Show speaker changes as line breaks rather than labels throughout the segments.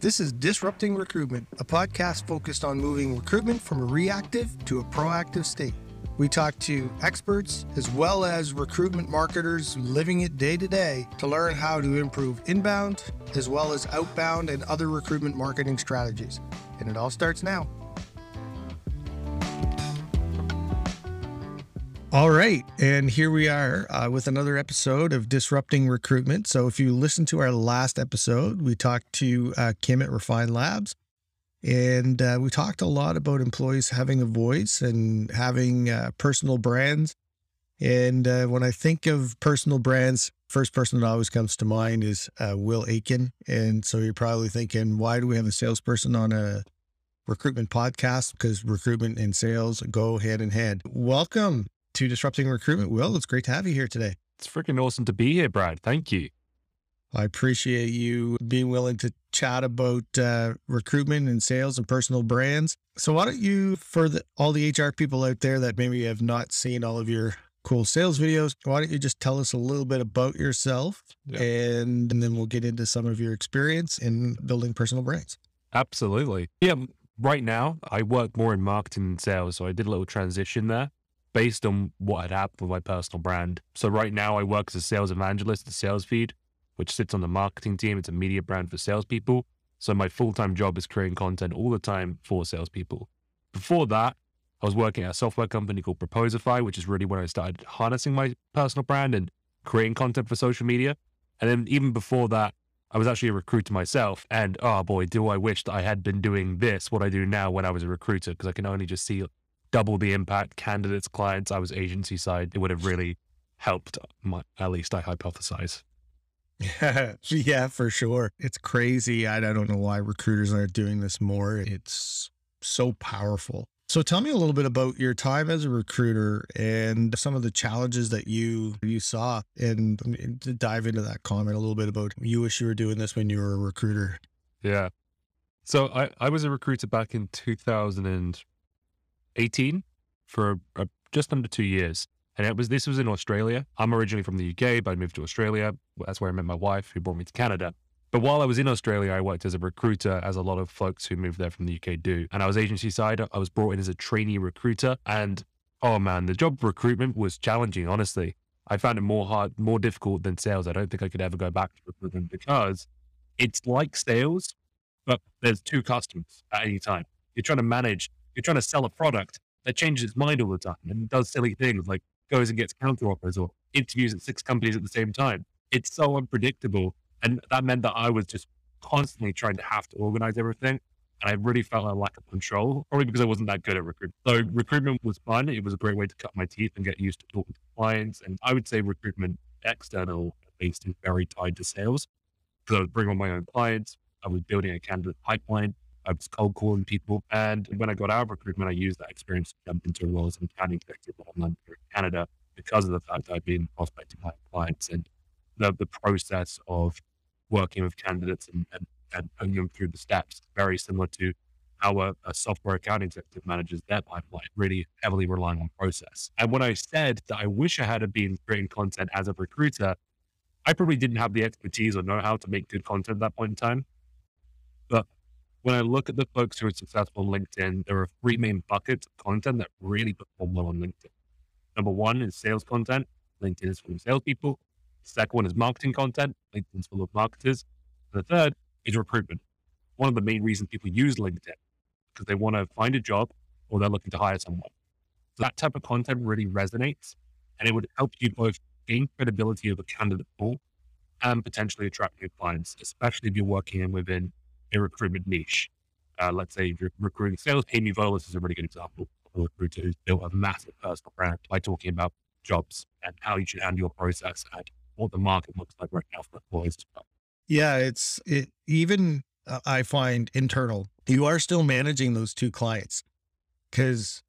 This is Disrupting Recruitment, a podcast focused on moving recruitment from a reactive to a proactive state. We talk to experts as well as recruitment marketers living it day to day to learn how to improve inbound as well as outbound and other recruitment marketing strategies. And it all starts now. All right. And here we are uh, with another episode of Disrupting Recruitment. So, if you listen to our last episode, we talked to uh, Kim at Refine Labs, and uh, we talked a lot about employees having a voice and having uh, personal brands. And uh, when I think of personal brands, first person that always comes to mind is uh, Will Aitken. And so you're probably thinking, why do we have a salesperson on a recruitment podcast? Because recruitment and sales go hand in hand. Welcome to Disrupting Recruitment. Will, it's great to have you here today.
It's freaking awesome to be here, Brad. Thank you.
I appreciate you being willing to chat about uh, recruitment and sales and personal brands. So, why don't you, for the, all the HR people out there that maybe have not seen all of your cool sales videos, why don't you just tell us a little bit about yourself
Yeah.
and, and then we'll get into some of your experience in building personal brands?
Absolutely. Yeah. Right now, I work more in marketing and sales. So I did a little transition there based on what had happened with my personal brand. So right now, I work as a sales evangelist at Sales Feed, which sits on the marketing team. It's a media brand for salespeople. So my full time job is creating content all the time for salespeople. Before that, I was working at a software company called Proposify, which is really when I started harnessing my personal brand and creating content for social media. And then even before that, I was actually a recruiter myself. And oh boy, do I wish that I had been doing this, what I do now when I was a recruiter, because I can only just see double the impact candidates, clients. I was agency side. It would have really helped, my, at least I hypothesize.
yeah, for sure. It's crazy. I, I don't know why recruiters aren't doing this more. It's so powerful. So tell me a little bit about your time as a recruiter and some of the challenges that you you saw and to dive into that comment a little bit about you wish you were doing this when you were a recruiter.
Yeah. So I, I was a recruiter back in 2018 for just under two years. And it was this was in Australia. I'm originally from the UK, but I moved to Australia. That's where I met my wife, who brought me to Canada. But while I was in Australia, I worked as a recruiter, as a lot of folks who moved there from the UK do. And I was agency side. I was brought in as a trainee recruiter. And oh man, the job recruitment was challenging, honestly. I found it more hard, more difficult than sales. I don't think I could ever go back to recruitment because it's like sales, but there's two customers at any time. You're trying to manage, you're trying to sell a product that changes its mind all the time and does silly things like goes and gets counter offers or interviews at six companies at the same time. It's so unpredictable. And that meant that I was just constantly trying to have to organize everything. And I really felt a lack of control, probably because I wasn't that good at recruitment. So recruitment was fun. It was a great way to cut my teeth and get used to talking to clients. And I would say recruitment external at least is very tied to sales because I was bringing on my own clients. I was building a candidate pipeline. I was cold calling people. And when I got out of recruitment, I used that experience to jump into a role as an account executive in Canada because of the fact that I'd been prospecting my clients and the, the process of working with candidates and, and, and putting them through the steps, very similar to how a, a software account executive manages their pipeline, really heavily relying on process. And when I said that I wish I had been creating content as a recruiter, I probably didn't have the expertise or know how to make good content at that point in time. When I look at the folks who are successful on LinkedIn, there are three main buckets of content that really perform well on LinkedIn. Number one is sales content. LinkedIn is full of salespeople. Second one is marketing content. LinkedIn is full of marketers. And the third is recruitment. One of the main reasons people use LinkedIn because they want to find a job or they're looking to hire someone. So that type of content really resonates and it would help you both gain credibility of a candidate pool and potentially attract new clients, especially if you're working in within a recruitment niche. Uh, let's say recruiting sales, Amy Volas is a really good example of a recruiter who's built a massive personal brand by talking about jobs and how you should handle your process and what the market looks like right now for employees.
Yeah, it's it even uh, I find internal. You are still managing those two clients because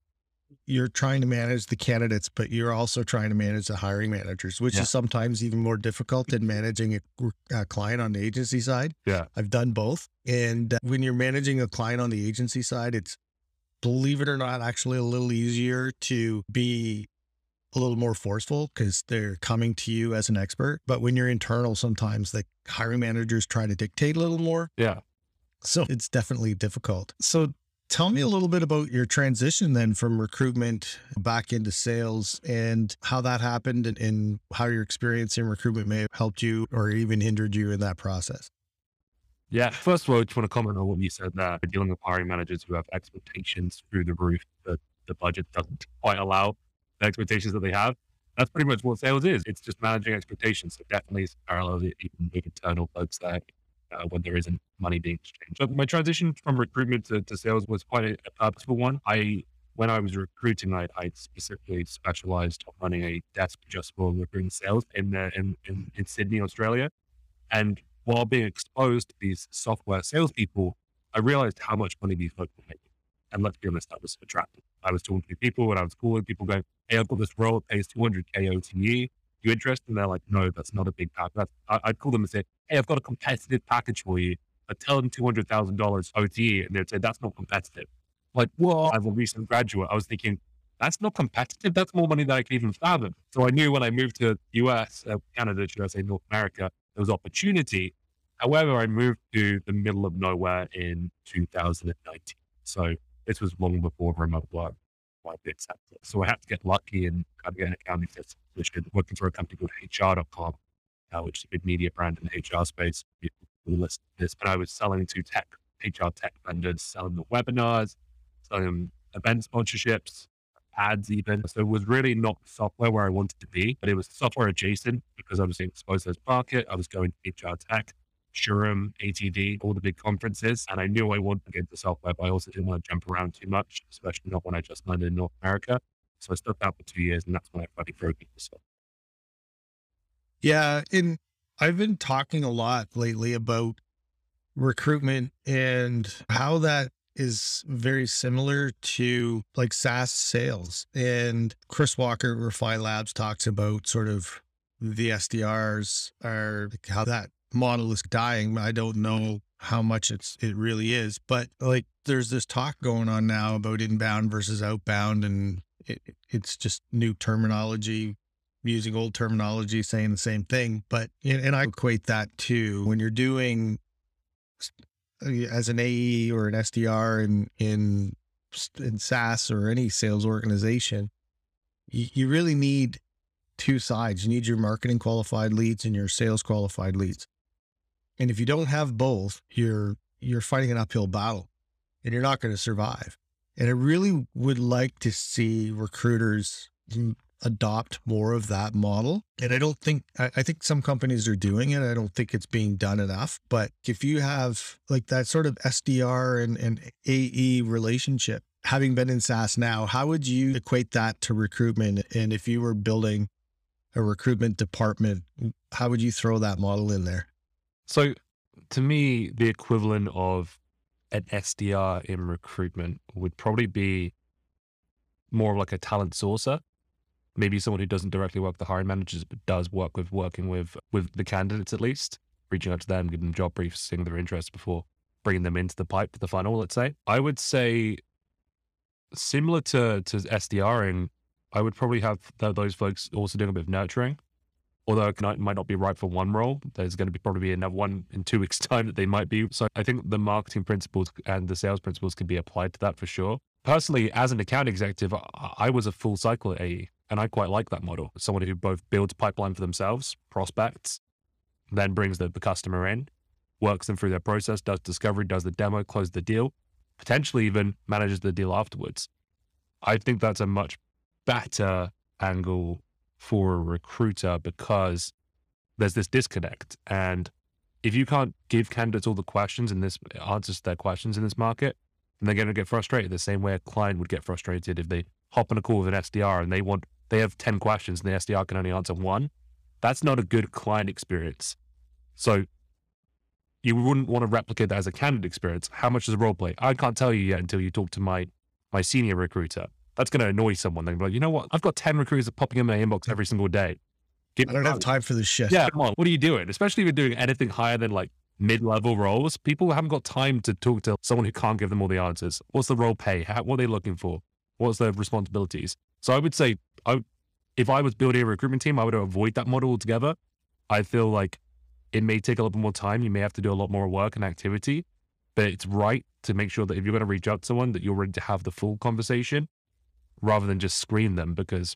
you're trying to manage the candidates, but you're also trying to manage the hiring managers, which
Yeah.
is sometimes even more difficult than managing a, a client on the agency side.
Yeah.
I've done both. And uh, when you're managing a client on the agency side, it's believe it or not, actually a little easier to be a little more forceful because they're coming to you as an expert. But when you're internal, sometimes the hiring managers try to dictate a little more.
Yeah.
So it's definitely difficult. So tell me a little bit about your transition then from recruitment back into sales and how that happened and, and how your experience in recruitment may have helped you or even hindered you in that process.
Yeah. First of all, I just want to comment on what you said there. Dealing with hiring managers who have expectations through the roof that the budget doesn't quite allow the expectations that they have. That's pretty much what sales is. It's just managing expectations. So definitely parallels even with internal folks there uh, when there isn't money being exchanged. So my transition from recruitment to, to sales was quite a, a, purposeful one. I when I was recruiting, I, I specifically specialized on running a desk just for recruiting sales in, the, in, in in Sydney, Australia, and while being exposed to these software salespeople, I realized how much money these folks were making. And let's be honest, that was attractive. I was talking to people when I was calling people going, Hey, I've got this role, it pays 200K OTE. You interested? And they're like, No, that's not a big package. That's, I, would call them and say, Hey, I've got a competitive package for you. I tell them $200,000 OTE. And they'd say, That's not competitive. Like, well, as a recent graduate, I was thinking, that's not competitive. That's more money than I can even fathom. So I knew when I moved to the US, uh, Canada, should I say North America, there was opportunity. However, I moved to the middle of nowhere in 2019. So this was long before remote work accepted. So I had to get lucky and kind of get an accounting position working for a company called HR.com, uh, which is a big media brand in the HR space. People list this, but I was selling to tech, HR tech vendors, selling the webinars, selling event sponsorships, ads even. So it was really not software where I wanted to be, but it was software adjacent because I was exposed to this market. I was going to HR tech, SHRM, ATD, all the big conferences. And I knew I wanted to get into software, but I also didn't want to jump around too much, especially not when I just landed in North America. So I stuck out for two years and that's when I finally broke into software.
Yeah. And I've been talking a lot lately about recruitment and how that is very similar to like SaaS sales. And Chris Walker, Refine Labs, talks about sort of the SDRs are how that model is dying. I don't know how much it's it really is, but like there's this talk going on now about inbound versus outbound, and it, it's just new terminology using old terminology saying the same thing but and i equate that to when you're doing as an AE or an SDR in in in SaaS or any sales organization, you, you really need two sides. You need your marketing qualified leads and your sales qualified leads. And if you don't have both, you're you're fighting an uphill battle and you're not going to survive. And I really would like to see recruiters adopt more of that model. And I don't think, I, I, think some companies are doing it. I don't think it's being done enough. But if you have like that sort of SDR and, and AE relationship, having been in SaaS now, how would you equate that to recruitment? And if you were building a recruitment department, how would you throw that model in there?
So to me, the equivalent of an SDR in recruitment would probably be more like a talent sourcer maybe someone who doesn't directly work with the hiring managers, but does work with working with with the candidates at least, reaching out to them, giving them job briefs, seeing their interest before bringing them into the pipe, to the funnel. Let's say I would say similar to to SDRing, I would probably have th- those folks also doing a bit of nurturing. Although it might not be right for one role, there's going to be probably another one in two weeks' time that they might be. So I think the marketing principles and the sales principles can be applied to that for sure. Personally, as an account executive, I, I was a full cycle AE. And I quite like that model. Someone who both builds pipeline for themselves, prospects, then brings the, the customer in, works them through their process, does discovery, does the demo, closes the deal, potentially even manages the deal afterwards. I think that's a much better angle for a recruiter because there's this disconnect. And if you can't give candidates all the questions and this answers to their questions in this market, then they're going to get frustrated the same way a client would get frustrated if they hop on a call with an SDR and they want they have 10 questions and the SDR can only answer one, that's not a good client experience. So you wouldn't want to replicate that as a candidate experience. How much is a role play? I can't tell you yet until you talk to my my senior recruiter. That's going to annoy someone. They're like, you know what? I've got 10 recruiters popping in my inbox every single day.
Get I don't have time for this shit.
Yeah, come on. What are you doing? Especially if you're doing anything higher than like mid-level roles. People haven't got time to talk to someone who can't give them all the answers. What's the role pay? How, what are they looking for? What's their responsibilities? So I would say, I, if I was building a recruitment team, I would avoid that model altogether. I feel like it may take a little bit more time. You may have to do a lot more work and activity. but it's right to make sure that if you're going to reach out to someone, that you're ready to have the full conversation rather than just screen them because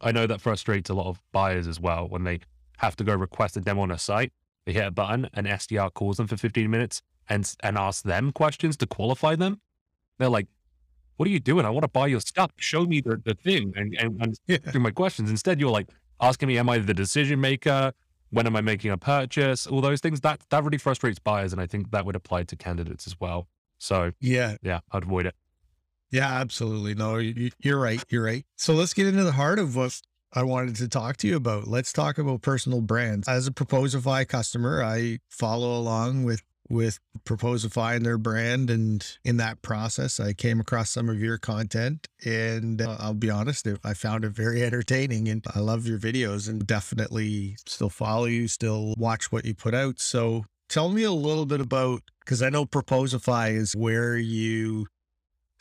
I know that frustrates a lot of buyers as well when they have to go request a demo on a site. They hit a button and SDR calls them for 15 minutes and and asks them questions to qualify them. They're like, what are you doing? I want to buy your stuff. Show me the, the thing and, and, and
Yeah.
through my questions. Instead, you're like asking me, am I the decision maker? When am I making a purchase? All those things. That that really frustrates buyers. And I think that would apply to candidates as well. So
Yeah.
yeah, I'd avoid it.
Yeah, absolutely. No, you- you- you're right. You're right. So let's get into the heart of what I wanted to talk to you about. Let's talk about personal brands. As a Proposify customer, I follow along with with Proposify and their brand, and in that process, I came across some of your content, and uh, I'll be honest, I found it very entertaining, and I love your videos, and definitely still follow you, still watch what you put out. So tell me a little bit about because I know Proposify is where you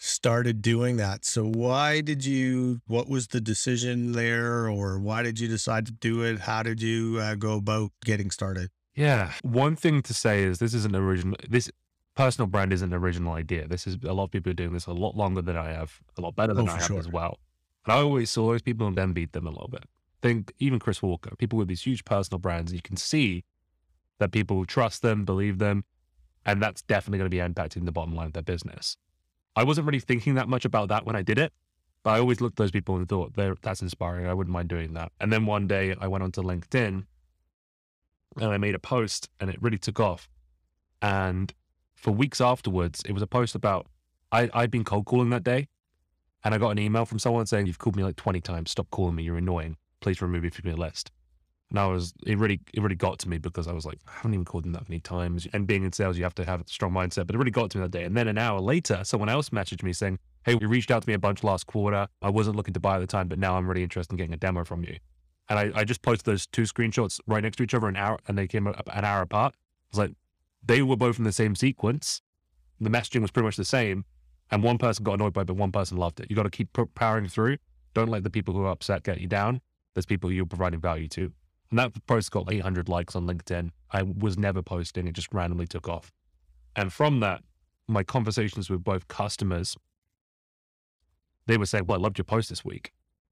started doing that. So why did you what was the decision there or why did you decide to do it? How did you uh, go about getting started?
Yeah. One thing to say is this isn't original. This personal brand isn't an original idea. This is a lot of people are doing this a lot longer than I have, a lot better than
Oh,
I have
sure.
as well. And I always saw those people and then beat them a little bit. Think even Chris Walker, people with these huge personal brands, you can see that people trust them, believe them, and that's definitely going to be impacting the bottom line of their business. I wasn't really thinking that much about that when I did it, but I always looked at those people and thought, that's inspiring. I wouldn't mind doing that. And then one day I went onto LinkedIn and I made a post and it really took off. And for weeks afterwards, it was a post about I, I'd been cold calling that day and I got an email from someone saying, You've called me like 20 times. Stop calling me. You're annoying. Please remove me from your list. And I was, it really, it really got to me because I was like, I haven't even called them that many times. And being in sales, you have to have a strong mindset. But it really got to me that day. And then an hour later, someone else messaged me saying, Hey, you reached out to me a bunch last quarter. I wasn't looking to buy at the time, but now I'm really interested in getting a demo from you. And I, I just posted those two screenshots right next to each other an hour, and they came up an hour apart. I was like, they were both in the same sequence. The messaging was pretty much the same, and one person got annoyed by it, but one person loved it. You got to keep powering through. Don't let the people who are upset get you down. There's people you're providing value to. And that post got 800 likes on LinkedIn. I was never posting; it just randomly took off. And from that, my conversations with both customers, they were saying, "Well, I loved your post this week,"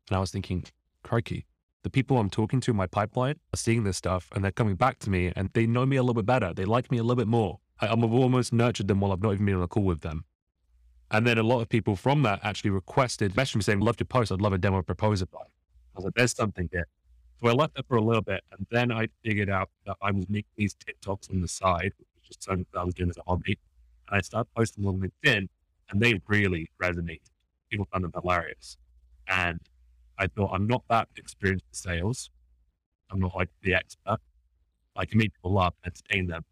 and I was thinking, "Crikey." the people I'm talking to in my pipeline are seeing this stuff and they're coming back to me and they know me a little bit better. They like me a little bit more. I, I'm I've almost nurtured them while I've not even been on a call with them. And then a lot of people from that actually requested, messaged me saying, loved your post. I'd love a demo proposal. I was like, there's something here. So I left it for a little bit and then I figured out that I was making these TikToks on the side, which was just something that I was doing as a hobby. And I started posting them on LinkedIn and they really resonated. People found them hilarious. And I thought I'm not that experienced in sales. I'm not like the expert. I can make people laugh and entertain them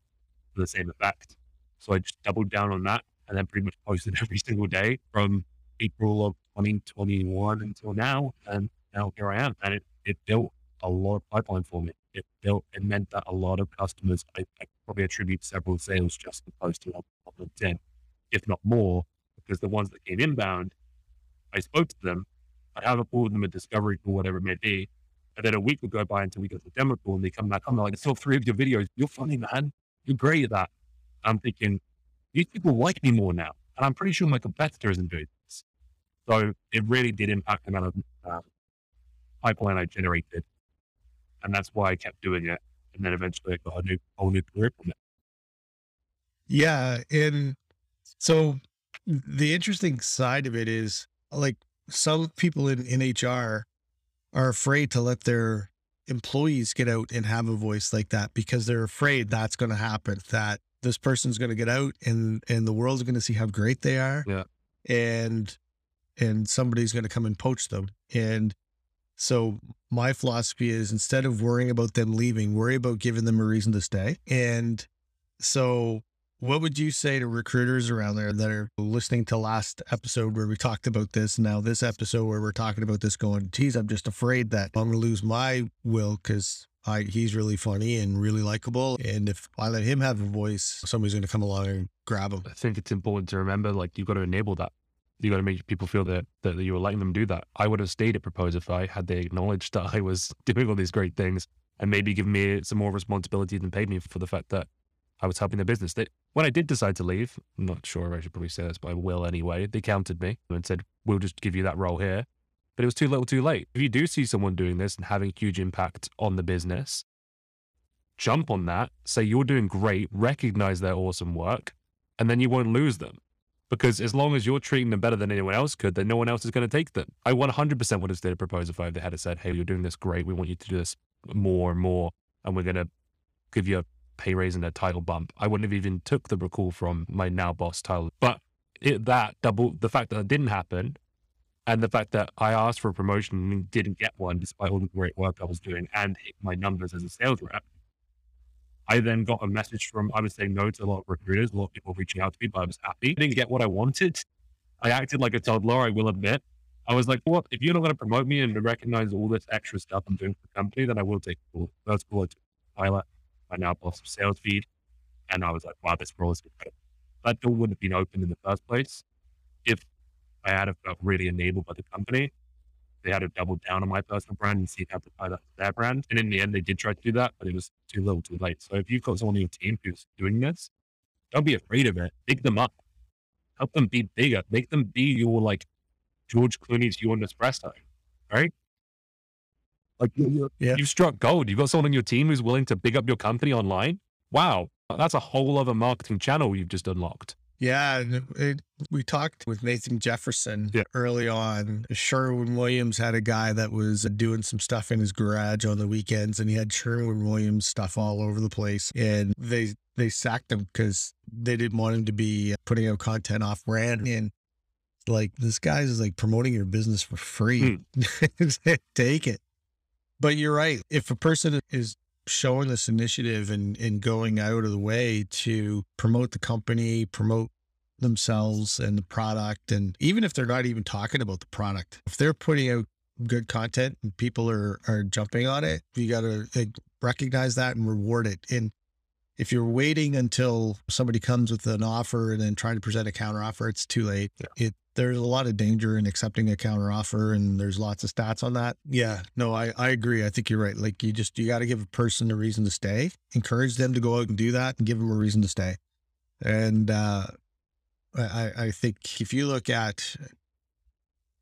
for the same effect. So I just doubled down on that and then pretty much posted every single day from April of 2021 until now. And now here I am. And it, it built a lot of pipeline for me. It built, it meant that a lot of customers, I, I probably attribute several sales just to posting on, LinkedIn, if not more, because the ones that came inbound, I spoke to them I have a call with them a discovery call, whatever it may be. And then a week will go by until we get the demo call and they come back on. They're like, I saw three of your videos. You're funny, man. You're great at that. I'm thinking, these people like me more now. And I'm pretty sure my competitor isn't doing this. So it really did impact the amount of uh, pipeline I generated. And that's why I kept doing it. And then eventually I got a new, whole new career from it.
Yeah, and so the interesting side of it is like some people in, in HR are afraid to let their employees get out and have a voice like that because they're afraid that's going to happen that this person's going to get out and and the world's going to see how great they are
Yeah.
and and somebody's going to come and poach them and so my philosophy is instead of worrying about them leaving worry about giving them a reason to stay and so what would you say to recruiters around there that are listening to last episode where we talked about this? Now, this episode where we're talking about this, going, geez, I'm just afraid that I'm going to lose my will because I he's really funny and really likable. And if I let him have a voice, somebody's going to come along and grab him.
I think it's important to remember, like, you've got to enable that. You got to make people feel that, that you were letting them do that. I would have stayed at Propose if I had they acknowledged that I was doing all these great things and maybe given me some more responsibility than paid me for the fact that I was helping the business. They, when I did decide to leave, I'm not sure I should probably say this, but I will anyway. They counted me and said, "We'll just give you that role here." But it was too little, too late. If you do see someone doing this and having huge impact on the business, jump on that. Say you're doing great. Recognize their awesome work, and then you won't lose them. Because as long as you're treating them better than anyone else could, then no one else is going to take them. I 100% would have stayed a proposal if they had said, "Hey, you're doing this great. We want you to do this more and more, and we're going to give you a pay raise and a title bump. I wouldn't have even took the recall from my now boss title. But it, that double the fact that it didn't happen and the fact that I asked for a promotion and didn't get one despite all the great work I was doing and hit my numbers as a sales rep. I then got a message from, I was saying no to a lot of recruiters, a lot of people reaching out to me, but I was happy. I didn't get what I wanted. I acted like a toddler, I will admit. I was like, what? If you're not going to promote me and recognize all this extra stuff I'm doing for the company, then I will take it. That's cool. I took pilot. I now boss of sales feed. And I was like, wow, this role is incredible. That door wouldn't have been opened in the first place if I had felt really enabled by the company. They had to double down on my personal brand and see how to tie that to their brand. And in the end, they did try to do that, but it was too little too late. So if you've got someone on your team who's doing this, don't be afraid of it. Pick them up. Help them be bigger. Make them be your like George Clooney's you on Nespresso, right? Like you yeah. you've struck gold. You've got someone on your team who's willing to big up your company online. Wow, that's a whole other marketing channel you've just unlocked.
Yeah, it, we talked with Nathan Jefferson yeah. early on. Sherwin Williams had a guy that was doing some stuff in his garage on the weekends, and he had Sherwin Williams stuff all over the place. And they they sacked him because they didn't want him to be putting out content off brand. And like this guy's is like promoting your business for free. Hmm. Take it. But you're right. If a person is showing this initiative and, and going out of the way to promote the company, promote themselves and the product, and even if they're not even talking about the product, if they're putting out good content and people are are jumping on it, you got to recognize that and reward it. And if you're waiting until somebody comes with an offer and then trying to present a counter offer, it's too late. Yeah. It there's a lot of danger in accepting a counter offer and there's lots of stats on that. Yeah, no, I, I agree. I think you're right. Like you just you got to give a person a reason to stay, encourage them to go out and do that and give them a reason to stay. And uh I, I think if you look at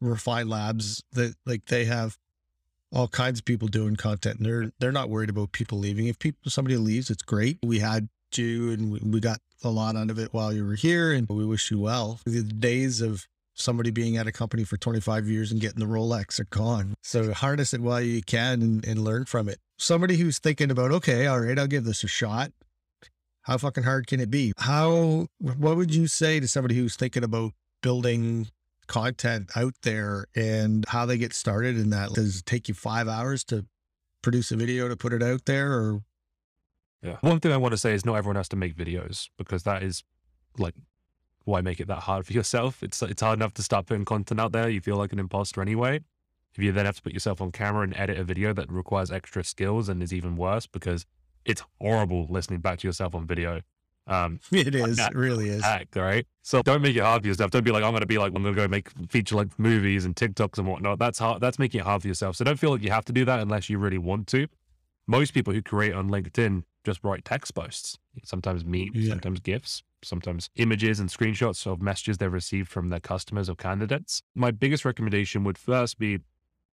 Refine Labs, that like they have all kinds of people doing content and they're they're not worried about people leaving. If people somebody leaves, it's great. We had you and we, we got a lot out of it while you were here and we wish you well. The days of somebody being at a company for 25 years and getting the Rolex are gone. So harness it while you can and, and learn from it. Somebody who's thinking about, okay, all right, I'll give this a shot. How fucking hard can it be? How, what would you say to somebody who's thinking about building content out there and how they get started in that? Does it take you five hours to produce a video to put it out there or?
Yeah. One thing I want to say is not everyone has to make videos because that is like why make it that hard for yourself? It's it's hard enough to start putting content out there. You feel like an imposter anyway. If you then have to put yourself on camera and edit a video that requires extra skills and is even worse because it's horrible listening back to yourself on video.
Um, it is, it really is.
Act, right? So don't make it hard for yourself. Don't be like, I'm going to be like, I'm going to go make feature length movies and TikToks and whatnot. That's hard. That's making it hard for yourself. So don't feel like you have to do that unless you really want to. Most people who create on LinkedIn just write text posts, sometimes memes, yeah. sometimes GIFs sometimes images and screenshots of messages they've received from their customers or candidates. My biggest recommendation would first be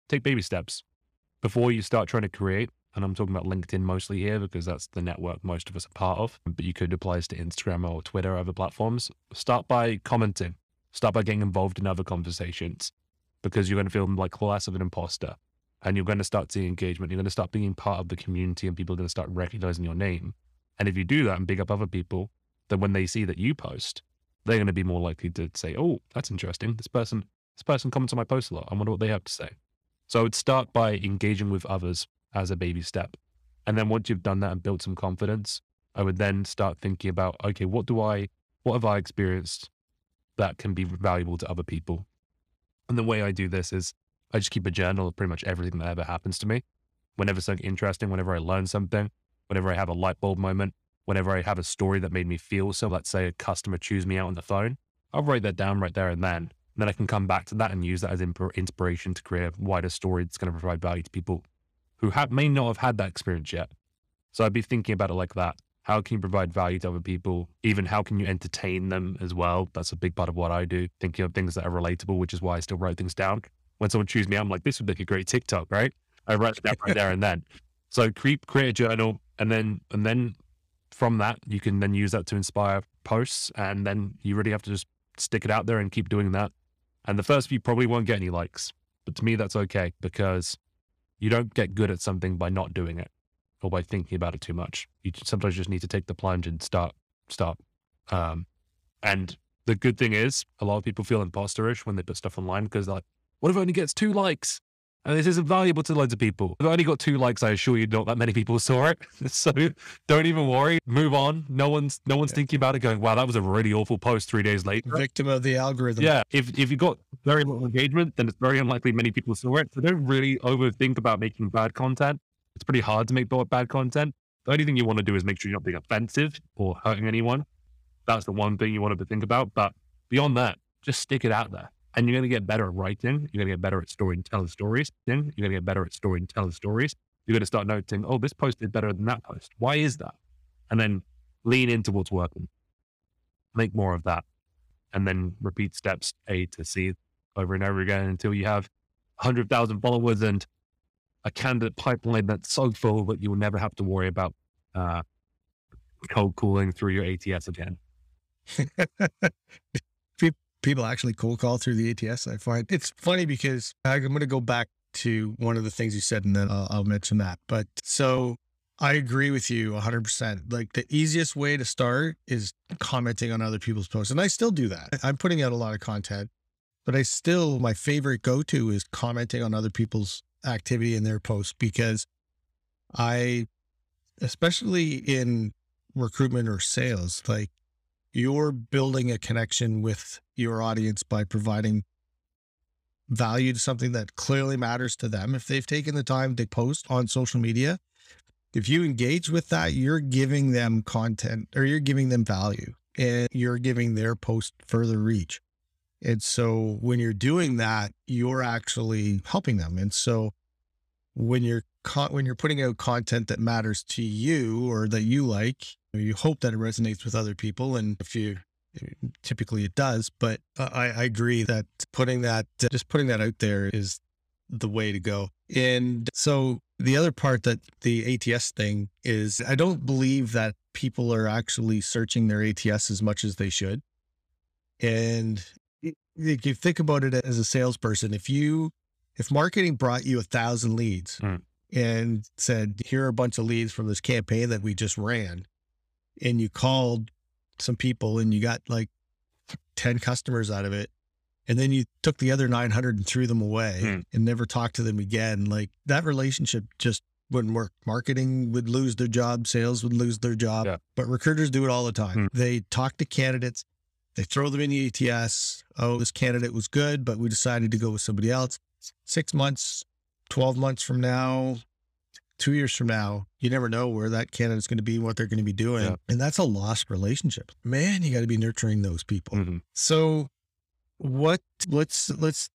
take baby steps before you start trying to create. And I'm talking about LinkedIn mostly here because that's the network most of us are part of. But you could apply this to Instagram or Twitter, or other platforms. Start by commenting, start by getting involved in other conversations because you're going to feel like less of an imposter and you're going to start seeing engagement. You're going to start being part of the community and people are going to start recognizing your name. And if you do that and big up other people, then when they see that you post, they're going to be more likely to say, "Oh, that's interesting. This person, this person comments on my post a lot. I wonder what they have to say." So I would start by engaging with others as a baby step, and then once you've done that and built some confidence, I would then start thinking about, okay, what do I, what have I experienced that can be valuable to other people? And the way I do this is I just keep a journal of pretty much everything that ever happens to me. Whenever something interesting, whenever I learn something, whenever I have a light bulb moment, whenever I have a story that made me feel so, let's say a customer chews me out on the phone, I'll write that down right there and then. And then I can come back to that and use that as inspiration to create a wider story that's going to provide value to people who have, may not have had that experience yet. So I'd be thinking about it like that. How can you provide value to other people? Even how can you entertain them as well? That's a big part of what I do, thinking of things that are relatable, which is why I still write things down. When someone chooses me, I'm like, this would make a great TikTok, right? I write that right there and then. So create, create a journal and then, and then from that, you can then use that to inspire posts. And then you really have to just stick it out there and keep doing that. And the first few probably won't get any likes, but to me, that's okay because you don't get good at something by not doing it or by thinking about it too much. You sometimes just need to take the plunge and start, start. Um, and the good thing is, a lot of people feel imposterish when they put stuff online because like, what if it only gets two likes? And this isn't valuable to loads of people. If I only got two likes, I assure you not that many people saw it. so don't even worry. Move on. No one's no one's yeah. thinking about it going, wow, that was a really awful post three days later.
Victim of the algorithm.
Yeah. If if you got very little engagement, then it's very unlikely many people saw it. So don't really overthink about making bad content. It's pretty hard to make bad content. The only thing you want to do is make sure you're not being offensive or hurting anyone. That's the one thing you want to think about. But beyond that, just stick it out there and you're going to get better at writing. You're going to get better at storytelling stories. Then you're going to get better at storytelling stories. You're going to start noting, oh, this post did better than that post. Why is that? And then lean into what's working. Make more of that. And then repeat steps A to C over and over again until you have 100,000 followers and a candidate pipeline that's so full that you will never have to worry about uh, cold cooling through your ATS again.
people actually cold call through the ATS. I find it's funny because I'm going to go back to one of the things you said and then I'll, I'll mention that. But so I agree with you 100%. Like the easiest way to start is commenting on other people's posts. And I still do that. I'm putting out a lot of content, but I still, my favorite go to is commenting on other people's activity in their posts because I, especially in recruitment or sales, like you're building a connection with your audience by providing value to something that clearly matters to them. If they've taken the time to post on social media, if you engage with that, you're giving them content or you're giving them value and you're giving their post further reach. And so when you're doing that, you're actually helping them. And so when you're when you're putting out content that matters to you or that you like, you hope that it resonates with other people. And if you typically it does, but I, I agree that putting that, just putting that out there is the way to go. And so the other part that the ATS thing is, I don't believe that people are actually searching their ATS as much as they should. And if you think about it as a salesperson, if you, if marketing brought you a thousand leads mm. and said, here are a bunch of leads from this campaign that we just ran, and you called some people and you got like 10 customers out of it and then you took the other 900 and threw them away hmm. and never talked to them again like that relationship just wouldn't work marketing would lose their job sales would lose their job yeah. but recruiters do it all the time hmm. they talk to candidates they throw them in the ats oh this candidate was good but we decided to go with somebody else six months 12 months from now two years from now, you never know where that candidate's going to be, what they're going to be doing. Yeah. And that's a lost relationship. Man, you got to be nurturing those people. Mm-hmm. So what let's let's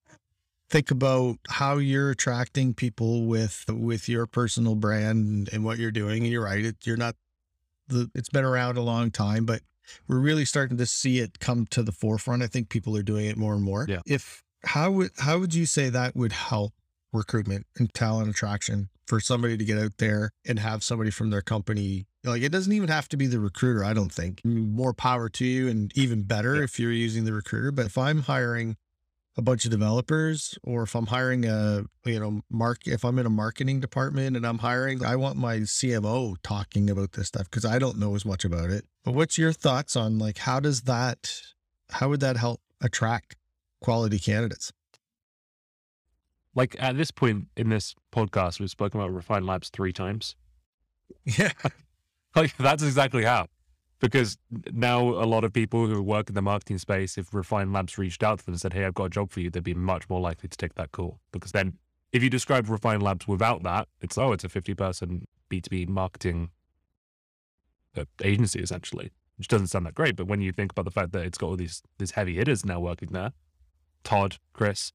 think about how you're attracting people with with your personal brand and what you're doing. And you're right, it, you're not the it's been around a long time, but we're really starting to see it come to the forefront. I think people are doing it more and more.
Yeah.
If how would how would you say that would help recruitment and talent attraction for somebody to get out there and have somebody from their company. Like it doesn't even have to be the recruiter, I don't think. More power to you and even better yeah. if you're using the recruiter. But if I'm hiring a bunch of developers or if I'm hiring a, you know, mark, if I'm in a marketing department and I'm hiring, I want my CMO talking about this stuff because I don't know as much about it. But what's your thoughts on like, how does that, how would that help attract quality candidates?
Like at this point in this podcast, we've spoken about Refine Labs three times.
Yeah.
like that's exactly how. Because now a lot of people who work in the marketing space, if Refine Labs reached out to them and said, Hey, I've got a job for you, they'd be much more likely to take that call. Because then if you describe Refine Labs without that, it's oh, it's a 50 person B2B marketing uh, agency essentially, which doesn't sound that great. But when you think about the fact that it's got all these these heavy hitters now working there, Todd, Chris,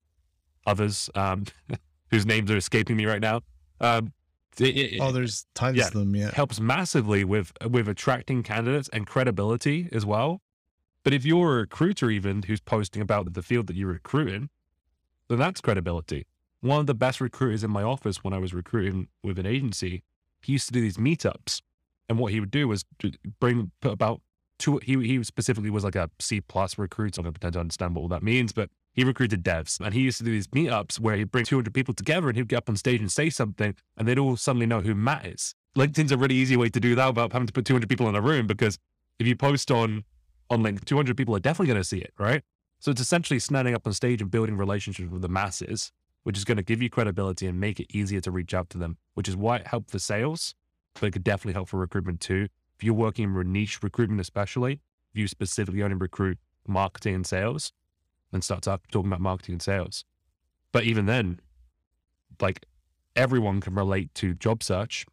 others um, whose names are escaping me right now. Um, It, it-
Oh, there's tons
Yeah.
of them. Yeah.
helps massively with with attracting candidates and credibility as well. But if you're a recruiter even who's posting about the field that you're recruiting, then that's credibility. One of the best recruiters in my office when I was recruiting with an agency, he used to do these meetups. And what he would do was bring put about two he he specifically was like a C plus recruit, so I'm gonna pretend to understand what all that means, but he recruited devs and he used to do these meetups where he'd bring 200 people together and he'd get up on stage and say something and they'd all suddenly know who Matt is. LinkedIn's a really easy way to do that without having to put 200 people in a room because if you post on on LinkedIn, 200 people are definitely going to see it, right? So it's essentially standing up on stage and building relationships with the masses, which is going to give you credibility and make it easier to reach out to them, which is why it helped for sales, but it could definitely help for recruitment too. If you're working in niche recruitment, especially, if you specifically only recruit marketing and sales, then start talk, talking about marketing and sales. But even then, like everyone can relate to job search,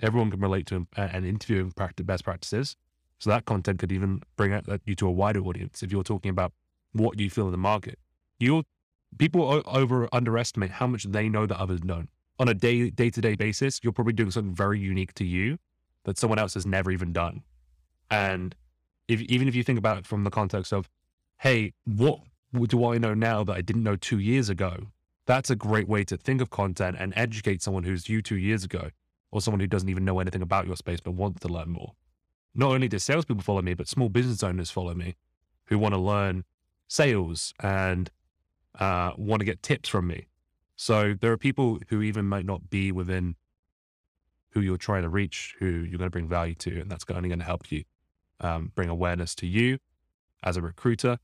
everyone can relate to an interviewing practice, best practices. So that content could even bring uh, you to a wider audience if you're talking about what you feel in the market. You people over underestimate how much they know that others don't. On a day day to day basis, you're probably doing something very unique to you that someone else has never even done. And if even if you think about it from the context of, hey, what do I know now that I didn't know two years ago? That's a great way to think of content and educate someone who's you two years ago, or someone who doesn't even know anything about your space but wants to learn more. Not only do salespeople follow me, but small business owners follow me who want to learn sales and uh, want to get tips from me. So there are people who even might not be within who you're trying to reach, who you're going to bring value to, and that's only going to help you um, bring awareness to you as a recruiter,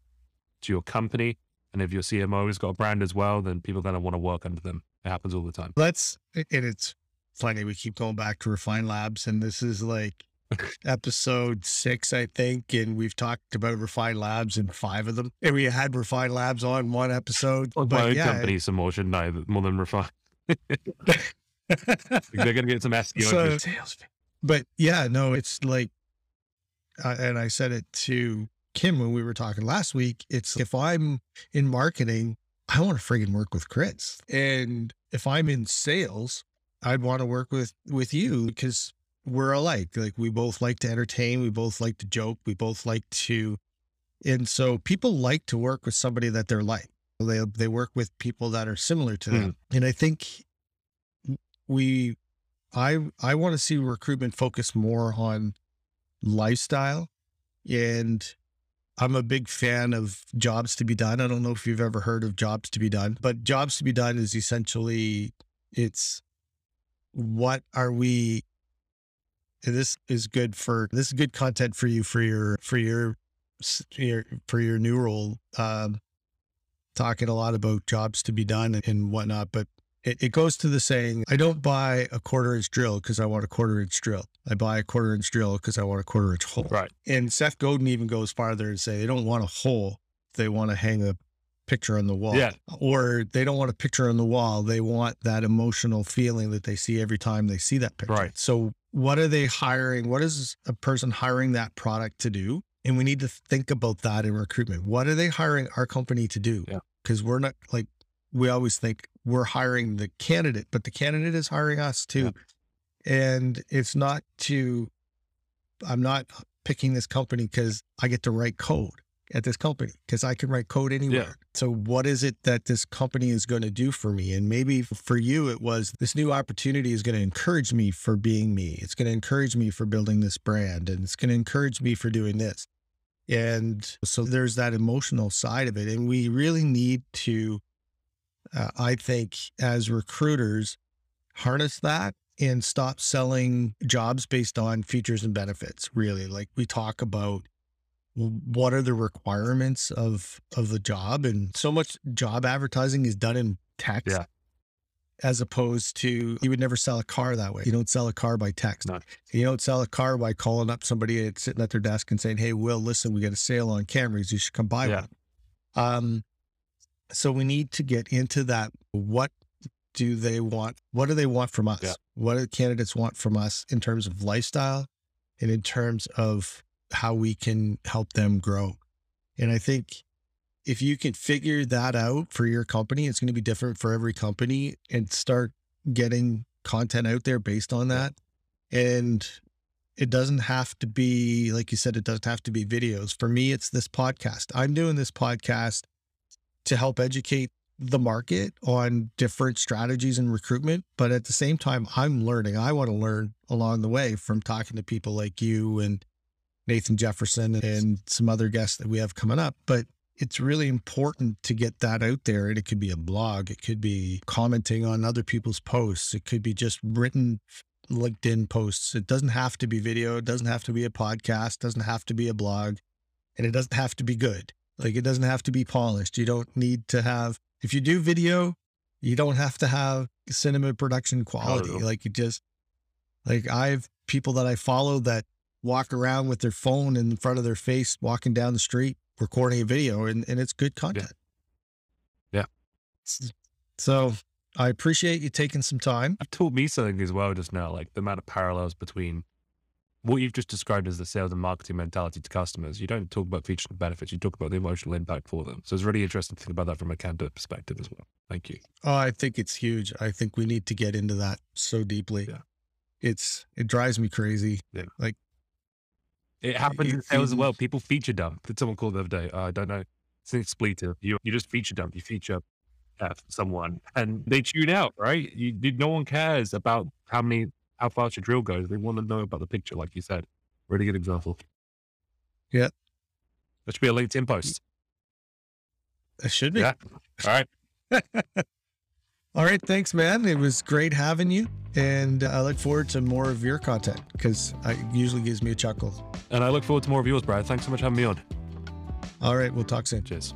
to your company, and if your CMO has got a brand as well, then people are going to want to work under them. It happens all the time.
Let's, and it's funny. We keep going back to Refine Labs, and this is like episode six, I think. And we've talked about Refine Labs in five of them. And we had Refine Labs on one episode.
Well, my own
yeah,
company some more, shouldn't I? More than refine. They're going to get some SEO.
So-
sales.
but yeah, no, it's like, uh, and I said it to Kim when we were talking last week. It's if I'm in marketing, I want to friggin' work with Chris, and if I'm in sales, I'd want to work with with you because we're alike. Like we both like to entertain, we both like to joke, we both like to, and so people like to work with somebody that they're like. They they work with people that are similar to them, hmm. and I think we I I want to see recruitment focus more on lifestyle and I'm a big fan of jobs to be done. I don't know if you've ever heard of jobs to be done, but jobs to be done is essentially it's what are we this is good for this is good content for you for your for your your for your new role um talking a lot about jobs to be done and whatnot but it, it goes to the saying i don't buy a quarter inch drill because i want a quarter inch drill. I buy a quarter inch drill because i want a quarter inch hole.
Right.
and seth godin even goes farther and say they don't want a hole. They want to hang a picture on the wall.
Yeah.
or they don't want a picture on the wall. They want that emotional feeling that they see every time they see that picture.
Right.
so what are they hiring? What is a person hiring that product to do? And we need to think about that in recruitment. What are they hiring our company to do?
Yeah.
because we're not like we always think we're hiring the candidate but the candidate is hiring us too. And it's not to i'm not picking this company because i get to write code at this company because i can write code anywhere. So what is it that this company is going to do for me? And maybe for you it was this new opportunity is going to encourage me for being me. It's going to encourage me for building this brand and it's going to encourage me for doing this. And so there's that emotional side of it and we really need to uh, i think as recruiters harness that and stop selling jobs based on features and benefits really like we talk about what are the requirements of of the job and so much job advertising is done in text
Yeah.
as opposed to you would never sell a car that way you don't sell a car by text
No.
you don't sell a car by calling up somebody sitting at their desk and saying hey will listen we got a sale on Camrys you should come buy
Yeah.
one um so we need to get into that what do they want what do they want from us
Yeah.
what do candidates want from us in terms of lifestyle and in terms of how we can help them grow and i think if you can figure that out for your company it's going to be different for every company and start getting content out there based on that. And it doesn't have to be, like you said, it doesn't have to be videos. For me, it's this podcast. I'm doing this podcast to help educate the market on different strategies in recruitment. But at the same time, I'm learning. I want to learn along the way from talking to people like you and Nathan Jefferson and some other guests that we have coming up. But it's really important to get that out there. And it could be a blog, it could be commenting on other people's posts, it could be just written LinkedIn posts. It doesn't have to be video, it doesn't have to be a podcast, doesn't have to be a blog, and it doesn't have to be good. Like it doesn't have to be polished. You don't need to have, if you do video, you don't have to have cinema production quality. Like you just, like I have people that I follow that walk around with their phone in front of their face, walking down the street, recording a video, and, and it's good content.
Yeah.
So I appreciate you taking some time.
I've taught me something as well just now, like the amount of parallels between what you've just described as the sales and marketing mentality to customers. You don't talk about features and benefits, you talk about the emotional impact for them. So it's really interesting to think about that from a candidate perspective as well. Thank you.
Oh, I think it's huge. I think we need to get into that so deeply.
Yeah.
It's it drives me crazy.
Yeah.
Like
It happens
you-
in sales as well. People feature dump. Did someone call the other day? Uh, I don't know. It's an expletive. You you just feature dump. You feature someone, and they tune out. Right? You, you- no one cares about how many how fast your drill goes. They want to know about the picture, like you said. Really good example.
Yeah.
That should be a LinkedIn post.
it should be.
Yeah. All right.
All right, thanks, man. It was great having you, and I look forward to more of your content because it usually gives me a chuckle.
And I look forward to more of yours, Brad. Thanks so much for having me on.
All right, we'll talk soon.
Cheers.